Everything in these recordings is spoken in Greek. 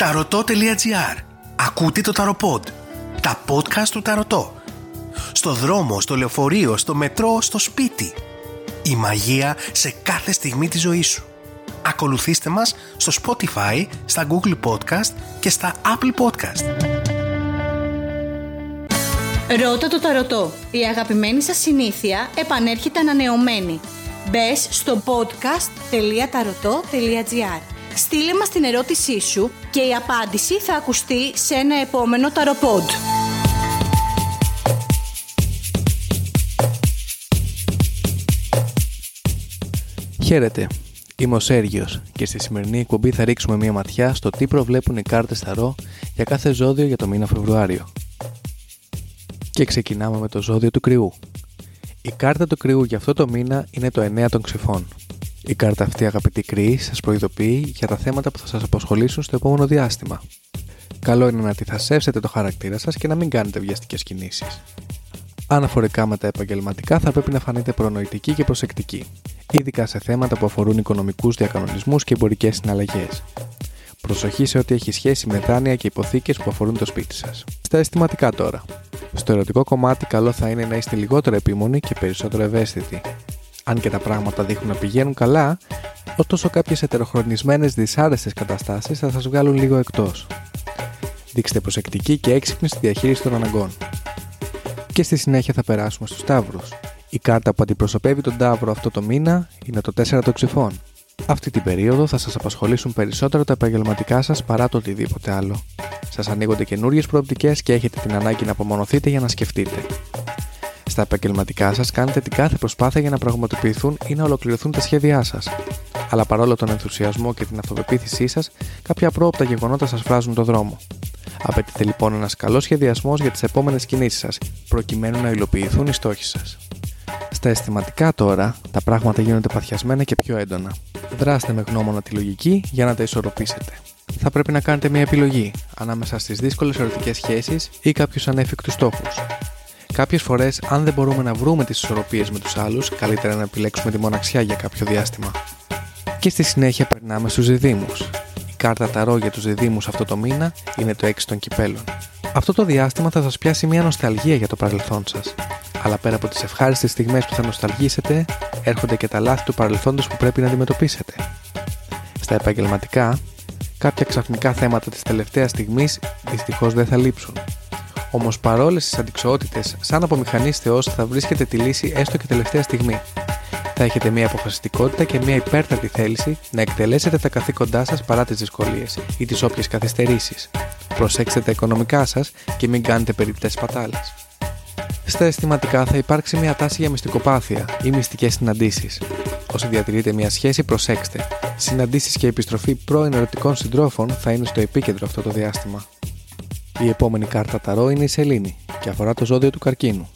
Ταρωτό.gr Ακούτε το Ταροποντ. Τα podcast του Ταρωτό. Στο δρόμο, στο λεωφορείο, στο μετρό, στο σπίτι. Η μαγεία σε κάθε στιγμή της ζωής σου. Ακολουθήστε μας στο Spotify, στα Google Podcast και στα Apple Podcast. Ρώτα το ταρωτό. Η αγαπημένη σας συνήθεια επανέρχεται ανανεωμένη. Μπες στο podcast.tarotot.gr Στείλε μας την ερώτησή σου και η απάντηση θα ακουστεί σε ένα επόμενο ταροπόντ. Χαίρετε, είμαι ο Σέργιος και στη σημερινή εκπομπή θα ρίξουμε μια ματιά στο τι προβλέπουν οι κάρτες Ταρό για κάθε ζώδιο για το μήνα Φεβρουάριο. Και ξεκινάμε με το ζώδιο του κρυού. Η κάρτα του κρυού για αυτό το μήνα είναι το 9 των ξυφών. Η κάρτα αυτή, αγαπητοί κρυοί, σας προειδοποιεί για τα θέματα που θα σας απασχολήσουν στο επόμενο διάστημα. Καλό είναι να αντιθασέψετε το χαρακτήρα σας και να μην κάνετε βιαστικές κινήσεις. Αναφορικά με τα επαγγελματικά, θα πρέπει να φανείτε προνοητικοί και προσεκτικοί, ειδικά σε θέματα που αφορούν οικονομικούς διακανονισμούς και εμπορικές συναλλαγές. Προσοχή σε ό,τι έχει σχέση με δάνεια και υποθήκες που αφορούν το σπίτι σας. Στα αισθηματικά τώρα. Στο ερωτικό κομμάτι, καλό θα είναι να είστε λιγότερο επίμονοι και περισσότερο ευαίσθητοι. Αν και τα πράγματα δείχνουν να πηγαίνουν καλά, ωστόσο κάποιες ετεροχρονισμένες δυσάρεστες καταστάσεις θα σας βγάλουν λίγο εκτός. Δείξτε προσεκτική και έξυπνη στη διαχείριση των αναγκών. Και στη συνέχεια θα περάσουμε στους Ταύρους. Η κάρτα που αντιπροσωπεύει τον Ταύρο αυτό το μήνα είναι το 4 των ξυφών. Αυτή την περίοδο θα σας απασχολήσουν περισσότερο τα επαγγελματικά σας παρά το οτιδήποτε άλλο. Σας ανοίγονται καινούριες προοπτικές και έχετε την ανάγκη να απομονωθείτε για να σκεφτείτε. Στα επαγγελματικά σας, κάνετε την κάθε προσπάθεια για να πραγματοποιηθούν ή να ολοκληρωθούν τα σχέδιά σας. Αλλά παρόλο τον ενθουσιασμό και την αυτοπεποίθησή σας, κάποια πρόοπτα γεγονότα σας φράζουν το δρόμο. Απαιτείται λοιπόν ένας καλός σχεδιασμός για τις επόμενες κινήσεις σας, προκειμένου να υλοποιηθούν οι στόχοι σας. Στα αισθηματικά τώρα, τα πράγματα γίνονται παθιασμένα και πιο έντονα. Δράστε με γνώμονα τη λογική για να τα ισορροπήσετε. Θα πρέπει να κάνετε μια επιλογή ανάμεσα στις δύσκολες ερωτικές σχέσεις ή κάποιους ανέφικτους στόχους. Κάποιες φορές, αν δεν μπορούμε να βρούμε τις ισορροπίες με τους άλλους, καλύτερα να επιλέξουμε τη μοναξιά για κάποιο διάστημα. Και στη συνέχεια περνάμε στους διδήμου. Η κάρτα ταρό για τους διδήμου αυτό το μήνα είναι το 6 των κυπέλων. Αυτό το διάστημα θα σας πιάσει μια νοσταλγία για το παρελθόν σας. Αλλά πέρα από τις ευχάριστες στιγμές που θα νοσταλγήσετε, έρχονται και τα λάθη του παρελθόντος που πρέπει να αντιμετωπίσετε. Στα επαγγελματικά, κάποια ξαφνικά θέματα της τελευταίας στιγμής δυστυχώς δεν θα λείψουν. Όμως παρόλες τις αντικσοότητες, σαν από μηχανή Θεός θα βρίσκετε τη λύση έστω και τελευταία στιγμή. Θα έχετε μια αποφασιστικότητα και μια υπέρτατη θέληση να εκτελέσετε τα καθήκοντά σας παρά τις δυσκολίες ή τις όποιες καθυστερήσεις. Προσέξτε τα οικονομικά σας και μην κάνετε περιπτέ πατάλες. Στα αισθηματικά θα υπάρξει μια τάση για μυστικοπάθεια ή μυστικές συναντήσεις. Όσοι διατηρείτε μια σχέση, προσέξτε. Συναντήσεις και επιστροφή πρώην ερωτικών συντρόφων θα είναι στο επίκεντρο αυτό το διάστημα. Η επόμενη κάρτα ταρό είναι η Σελήνη και αφορά το ζώδιο του καρκίνου.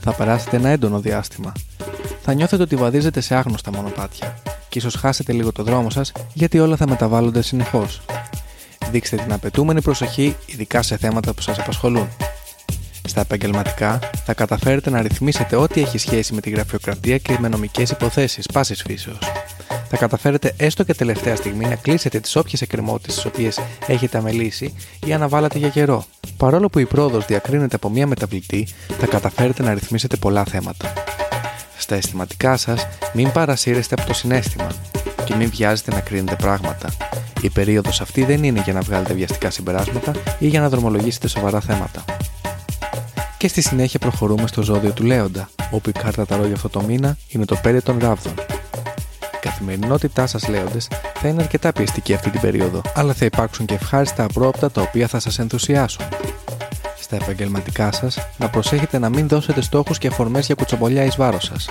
Θα περάσετε ένα έντονο διάστημα. Θα νιώθετε ότι βαδίζετε σε άγνωστα μονοπάτια και ίσως χάσετε λίγο το δρόμο σας γιατί όλα θα μεταβάλλονται συνεχώς. Δείξτε την απαιτούμενη προσοχή, ειδικά σε θέματα που σας απασχολούν. Στα επαγγελματικά, θα καταφέρετε να ρυθμίσετε ό,τι έχει σχέση με τη γραφειοκρατία και με νομικές υποθέσεις πάσης φύσεως θα καταφέρετε έστω και τελευταία στιγμή να κλείσετε τις όποιες εκκρεμότητες τι οποίες έχετε αμελήσει ή αναβάλλατε για καιρό. Παρόλο που η πρόοδος διακρίνεται από μία μεταβλητή, θα καταφέρετε να ρυθμίσετε πολλά θέματα. Στα αισθηματικά σας, μην παρασύρεστε από το συνέστημα και μην βιάζετε να κρίνετε πράγματα. Η περίοδος αυτή δεν είναι για να βγάλετε βιαστικά συμπεράσματα ή για να δρομολογήσετε σοβαρά θέματα. Και στη συνέχεια προχωρούμε στο ζώδιο του Λέοντα, όπου η κάρτα ταρό για αυτό το μήνα είναι το 5 των ράβδων καθημερινότητά σας λέοντες θα είναι αρκετά πιεστική αυτή την περίοδο, αλλά θα υπάρξουν και ευχάριστα απρόπτα τα οποία θα σας ενθουσιάσουν. Στα επαγγελματικά σας, να προσέχετε να μην δώσετε στόχους και αφορμές για κουτσομπολιά εις βάρος σας.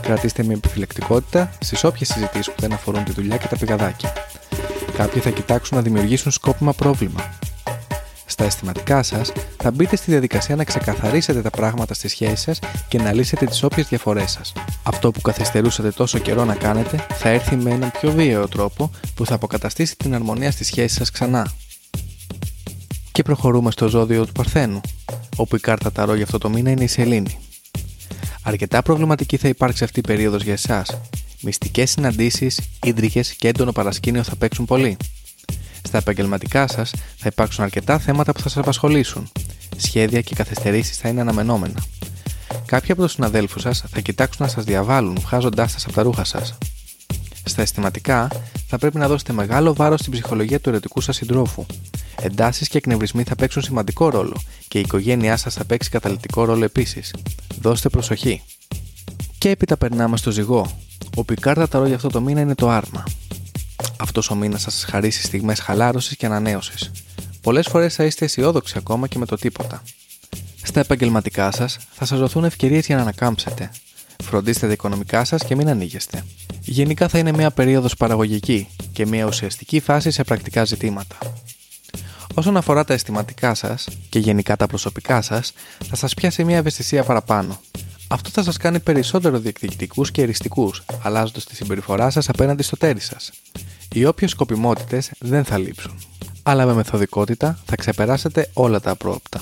Κρατήστε μια επιφυλακτικότητα στις όποιες συζητήσεις που δεν αφορούν τη δουλειά και τα πηγαδάκια. Κάποιοι θα κοιτάξουν να δημιουργήσουν σκόπιμα πρόβλημα, στα αισθηματικά σας, θα μπείτε στη διαδικασία να ξεκαθαρίσετε τα πράγματα στη σχέση σας και να λύσετε τις όποιες διαφορές σας. Αυτό που καθυστερούσατε τόσο καιρό να κάνετε θα έρθει με έναν πιο βίαιο τρόπο που θα αποκαταστήσει την αρμονία στη σχέση σας ξανά. Και προχωρούμε στο ζώδιο του Παρθένου, όπου η κάρτα ταρό για αυτό το μήνα είναι η Σελήνη. Αρκετά προβληματική θα υπάρξει αυτή η περίοδος για εσάς. Μυστικές συναντήσεις, ίντρικε και έντονο παρασκήνιο θα παίξουν πολύ. Στα επαγγελματικά σας θα υπάρξουν αρκετά θέματα που θα σας απασχολήσουν. Σχέδια και καθυστερήσεις θα είναι αναμενόμενα. Κάποιοι από τους συναδέλφους σας θα κοιτάξουν να σας διαβάλουν, βγάζοντάς σα από τα ρούχα σας. Στα αισθηματικά, θα πρέπει να δώσετε μεγάλο βάρος στην ψυχολογία του ερωτικού σας συντρόφου. Εντάσεις και εκνευρισμοί θα παίξουν σημαντικό ρόλο και η οικογένειά σας θα παίξει καταλητικό ρόλο επίσης. Δώστε προσοχή. Και έπειτα περνάμε στο ζυγό, όπου η κάρτα ταρό για αυτό το μήνα είναι το άρμα. Αυτός ο μήνας θα σας χαρίσει στιγμές χαλάρωσης και ανανέωσης. Πολλές φορές θα είστε αισιόδοξοι ακόμα και με το τίποτα. Στα επαγγελματικά σας θα σας δοθούν ευκαιρίες για να ανακάμψετε. Φροντίστε τα οικονομικά σας και μην ανοίγεστε. Γενικά θα είναι μια περίοδος παραγωγική και μια ουσιαστική φάση σε πρακτικά ζητήματα. Όσον αφορά τα αισθηματικά σας και γενικά τα προσωπικά σας, θα σας πιάσει μια ευαισθησία παραπάνω. Αυτό θα σας κάνει περισσότερο διεκδικητικούς και εριστικούς, αλλάζοντας τη συμπεριφορά σας απέναντι στο τέρι σας. Οι όποιες σκοπιμότητες δεν θα λείψουν. Αλλά με μεθοδικότητα θα ξεπεράσετε όλα τα απρόοπτα.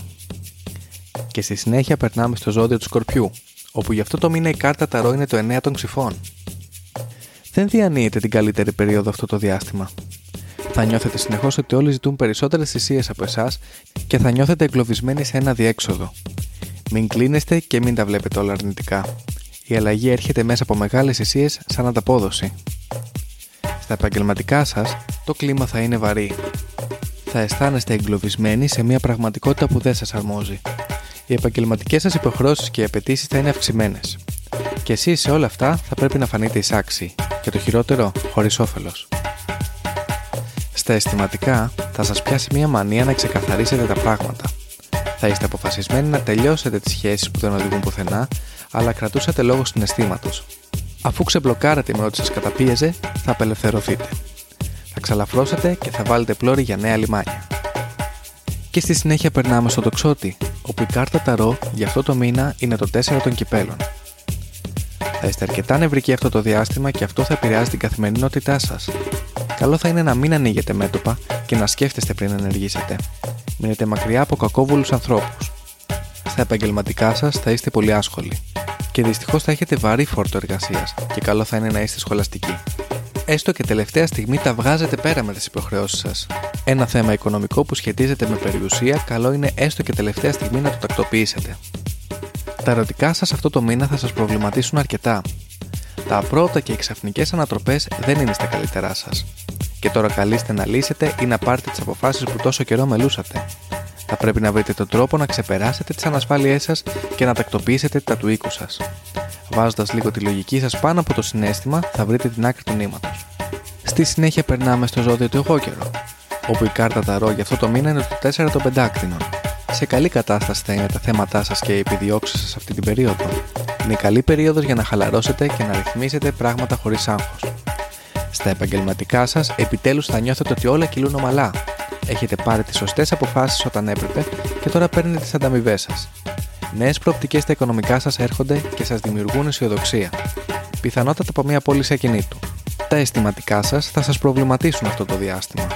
Και στη συνέχεια περνάμε στο ζώδιο του Σκορπιού, όπου γι' αυτό το μήνα η κάρτα Ταρό είναι το 9 των ξυφών. Δεν διανύετε την καλύτερη περίοδο αυτό το διάστημα. Θα νιώθετε συνεχώς ότι όλοι ζητούν περισσότερες θυσίες από εσάς και θα νιώθετε εγκλωβισμένοι σε ένα διέξοδο. Μην κλείνεστε και μην τα βλέπετε όλα αρνητικά. Η αλλαγή έρχεται μέσα από μεγάλες θυσίες σαν ανταπόδοση. Στα επαγγελματικά σας, το κλίμα θα είναι βαρύ. Θα αισθάνεστε εγκλωβισμένοι σε μια πραγματικότητα που δεν σας αρμόζει. Οι επαγγελματικές σας υποχρεώσεις και οι απαιτήσεις θα είναι αυξημένες. Και εσείς σε όλα αυτά θα πρέπει να φανείτε εισάξιοι. Και το χειρότερο, χωρίς όφελος. Στα αισθηματικά θα σας πιάσει μια μανία να ξεκαθαρίσετε τα πράγματα. Θα είστε αποφασισμένοι να τελειώσετε τις σχέσεις που δεν οδηγούν πουθενά, αλλά κρατούσατε λόγο συναισθήματος. Αφού ξεμπλοκάρετε με ό,τι σας καταπίεζε, θα απελευθερωθείτε. Θα ξαλαφρώσετε και θα βάλετε πλώρη για νέα λιμάνια. Και στη συνέχεια περνάμε στο τοξότη, όπου η κάρτα Ταρό για αυτό το μήνα είναι το 4 των κυπέλων. Θα είστε αρκετά νευρικοί αυτό το διάστημα και αυτό θα επηρεάζει την καθημερινότητά σας. Καλό θα είναι να μην ανοίγετε μέτωπα και να σκέφτεστε πριν ενεργήσετε. Μείνετε μακριά από κακόβουλους ανθρώπους. Στα επαγγελματικά σας θα είστε πολύ άσχολοι. Και δυστυχώς θα έχετε βαρύ φόρτο εργασίας και καλό θα είναι να είστε σχολαστικοί. Έστω και τελευταία στιγμή τα βγάζετε πέρα με τις υποχρεώσεις σας. Ένα θέμα οικονομικό που σχετίζεται με περιουσία, καλό είναι έστω και τελευταία στιγμή να το τακτοποιήσετε. Τα ερωτικά σας αυτό το μήνα θα σας προβληματίσουν αρκετά. Τα πρώτα και οι ξαφνικές ανατροπές δεν είναι στα καλύτερά σας. Και τώρα καλείστε να λύσετε ή να πάρετε τις αποφάσεις που τόσο καιρό μελούσατε. Θα πρέπει να βρείτε τον τρόπο να ξεπεράσετε τις ανασφάλειές σας και να τακτοποιήσετε τα του οίκου σας. Βάζοντας λίγο τη λογική σας πάνω από το συνέστημα, θα βρείτε την άκρη του νήματος. Στη συνέχεια περνάμε στο ζώδιο του εγώ καιρό, όπου η κάρτα ταρό για αυτό το μήνα είναι το 4 των πεντάκτηνων. Σε καλή κατάσταση θα είναι τα θέματά σας και οι επιδιώξεις σας αυτή την περίοδο. Είναι καλή περίοδος για να χαλαρώσετε και να ρυθμίσετε πράγματα χωρίς άγχος. Στα επαγγελματικά σας, επιτέλους θα νιώθετε ότι όλα κυλούν ομαλά. Έχετε πάρει τις σωστές αποφάσεις όταν έπρεπε και τώρα παίρνετε τις ανταμοιβές σας. Νέες προοπτικές στα οικονομικά σας έρχονται και σας δημιουργούν αισιοδοξία. Πιθανότατα από μια πώληση ακινήτου. Τα αισθηματικά σας θα σας προβληματίσουν αυτό το διάστημα.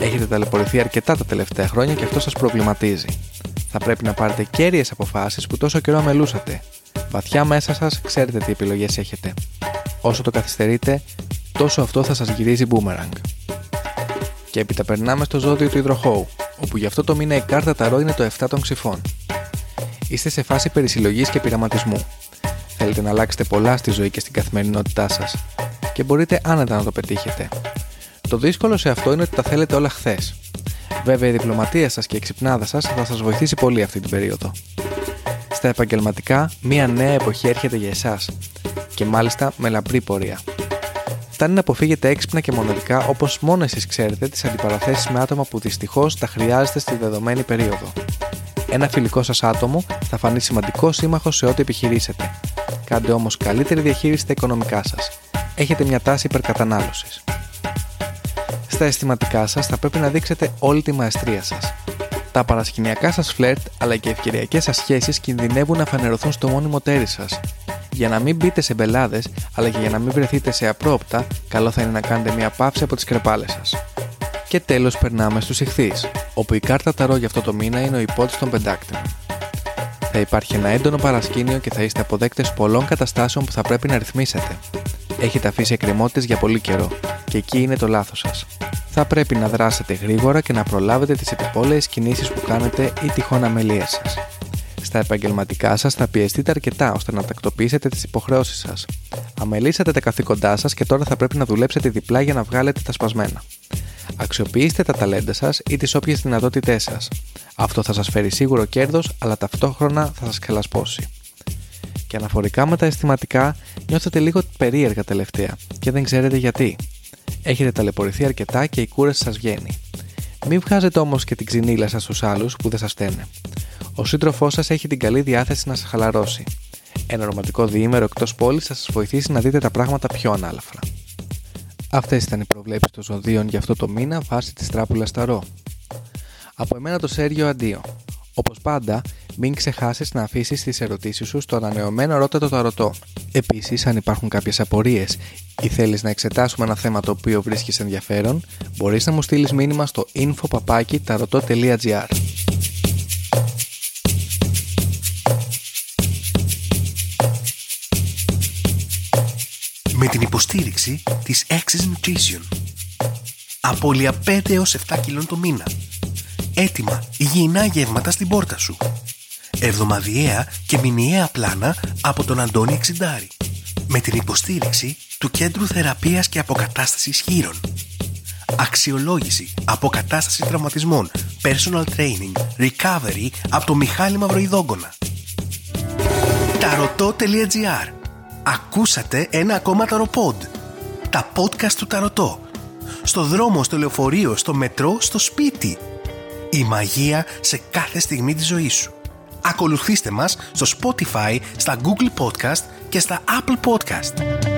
Έχετε ταλαιπωρηθεί αρκετά τα τελευταία χρόνια και αυτό σας προβληματίζει. Θα πρέπει να πάρετε κέρυες αποφάσεις που τόσο καιρό αμελούσατε. Βαθιά μέσα σας ξέρετε τι επιλογές έχετε. Όσο το καθυστερείτε, τόσο αυτό θα σας γυρίζει boomerang. Και έπειτα περνάμε στο ζώδιο του υδροχώου, όπου γι' αυτό το μήνα η κάρτα ταρό είναι το 7 των ξυφών. Είστε σε φάση περισυλλογής και πειραματισμού. Θέλετε να αλλάξετε πολλά στη ζωή και στην καθημερινότητά σας και μπορείτε άνετα να το πετύχετε. Το δύσκολο σε αυτό είναι ότι τα θέλετε όλα χθες. Βέβαια, η διπλωματία σας και η ξυπνάδα σας θα σας βοηθήσει πολύ αυτή την περίοδο. Στα επαγγελματικά, μία νέα εποχή έρχεται για εσάς και μάλιστα με λαμπρή πορεία. Φτάνει να αποφύγετε έξυπνα και μοναδικά όπως μόνο εσείς ξέρετε τις αντιπαραθέσεις με άτομα που δυστυχώς τα χρειάζεστε στη δεδομένη περίοδο. Ένα φιλικό σας άτομο θα φανεί σημαντικό σύμμαχος σε ό,τι επιχειρήσετε. Κάντε όμως καλύτερη διαχείριση στα οικονομικά σας. Έχετε μια τάση υπερκατανάλωσης. Στα αισθηματικά σας θα πρέπει να δείξετε όλη τη μαεστρία σας. Τα παρασκηνιακά σας φλερτ αλλά και ευκαιριακές σας σχέσεις κινδυνεύουν να φανερωθούν στο μόνιμο τέρι σας. Για να μην μπείτε σε μπελάδες αλλά και για να μην βρεθείτε σε απρόπτα, καλό θα είναι να κάνετε μια παύση από τις κρεπάλες σας. Και τέλος περνάμε στους ηχθείς, όπου η κάρτα ταρό για αυτό το μήνα είναι ο υπότη των πεντάκτηνων. Θα υπάρχει ένα έντονο παρασκήνιο και θα είστε αποδέκτες πολλών καταστάσεων που θα πρέπει να ρυθμίσετε. Έχετε αφήσει εκκρεμότητες για πολύ καιρό και εκεί είναι το λάθος σας. Θα θα πρέπει να δράσετε γρήγορα και να προλάβετε τις επιτυπώλαιες κινήσεις που κάνετε ή τυχόν αμελίες σας. Στα επαγγελματικά σας θα πιεστείτε αρκετά ώστε να τακτοποιήσετε τις υποχρεώσεις σας. Αμελήσατε τα καθήκοντά σας και τώρα θα πρέπει να δουλέψετε διπλά για να βγάλετε τα σπασμένα. Αξιοποιήστε τα ταλέντα σας ή τις όποιες δυνατότητές σας. Αυτό θα σας φέρει σίγουρο κέρδος, αλλά ταυτόχρονα θα σας ξελασπώσει. Και αναφορικά με τα αισθηματικά, νιώθετε λίγο περίεργα τελευταία και δεν ξέρετε γιατί. Έχετε ταλαιπωρηθεί αρκετά και η κούραση σας βγαίνει. Μην βγάζετε όμως και την ξυνήλα σας στους άλλους που δεν σας φταίνε. Ο σύντροφός σας έχει την καλή διάθεση να σας χαλαρώσει. Ένα ρομαντικό διήμερο εκτός πόλης θα σας βοηθήσει να δείτε τα πράγματα πιο ανάλαφρα. Αυτές ήταν οι προβλέψεις των ζωδίων για αυτό το μήνα βάσει της τράπουλας Σταρό. Από εμένα το Σέργιο αντίο. Όπως πάντα, μην ξεχάσεις να αφήσεις τις ερωτήσεις σου στο ανανεωμένο Ρώτα το Ταρωτό. Επίσης, αν υπάρχουν κάποιες απορίες ή θέλεις να εξετάσουμε ένα θέμα το οποίο βρίσκεις ενδιαφέρον, μπορείς να μου στείλεις μήνυμα στο info.tarotot.gr. την υποστήριξη της Access Nutrition. Απόλυα 5 έως 7 κιλών το μήνα. Έτοιμα υγιεινά γεύματα στην πόρτα σου εβδομαδιαία και μηνιαία πλάνα από τον Αντώνη Εξιντάρη. Με την υποστήριξη του Κέντρου Θεραπείας και Αποκατάστασης Χείρων. Αξιολόγηση, αποκατάστασης τραυματισμών, personal training, recovery από το Μιχάλη Μαυροϊδόγκονα. Ταρωτό.gr Ακούσατε ένα ακόμα ταροπόντ. Τα podcast του Ταρωτό. Στο δρόμο, στο λεωφορείο, στο μετρό, στο σπίτι. Η μαγεία σε κάθε στιγμή της ζωής σου. Ακολουθήστε μας στο Spotify, στα Google Podcast και στα Apple Podcast.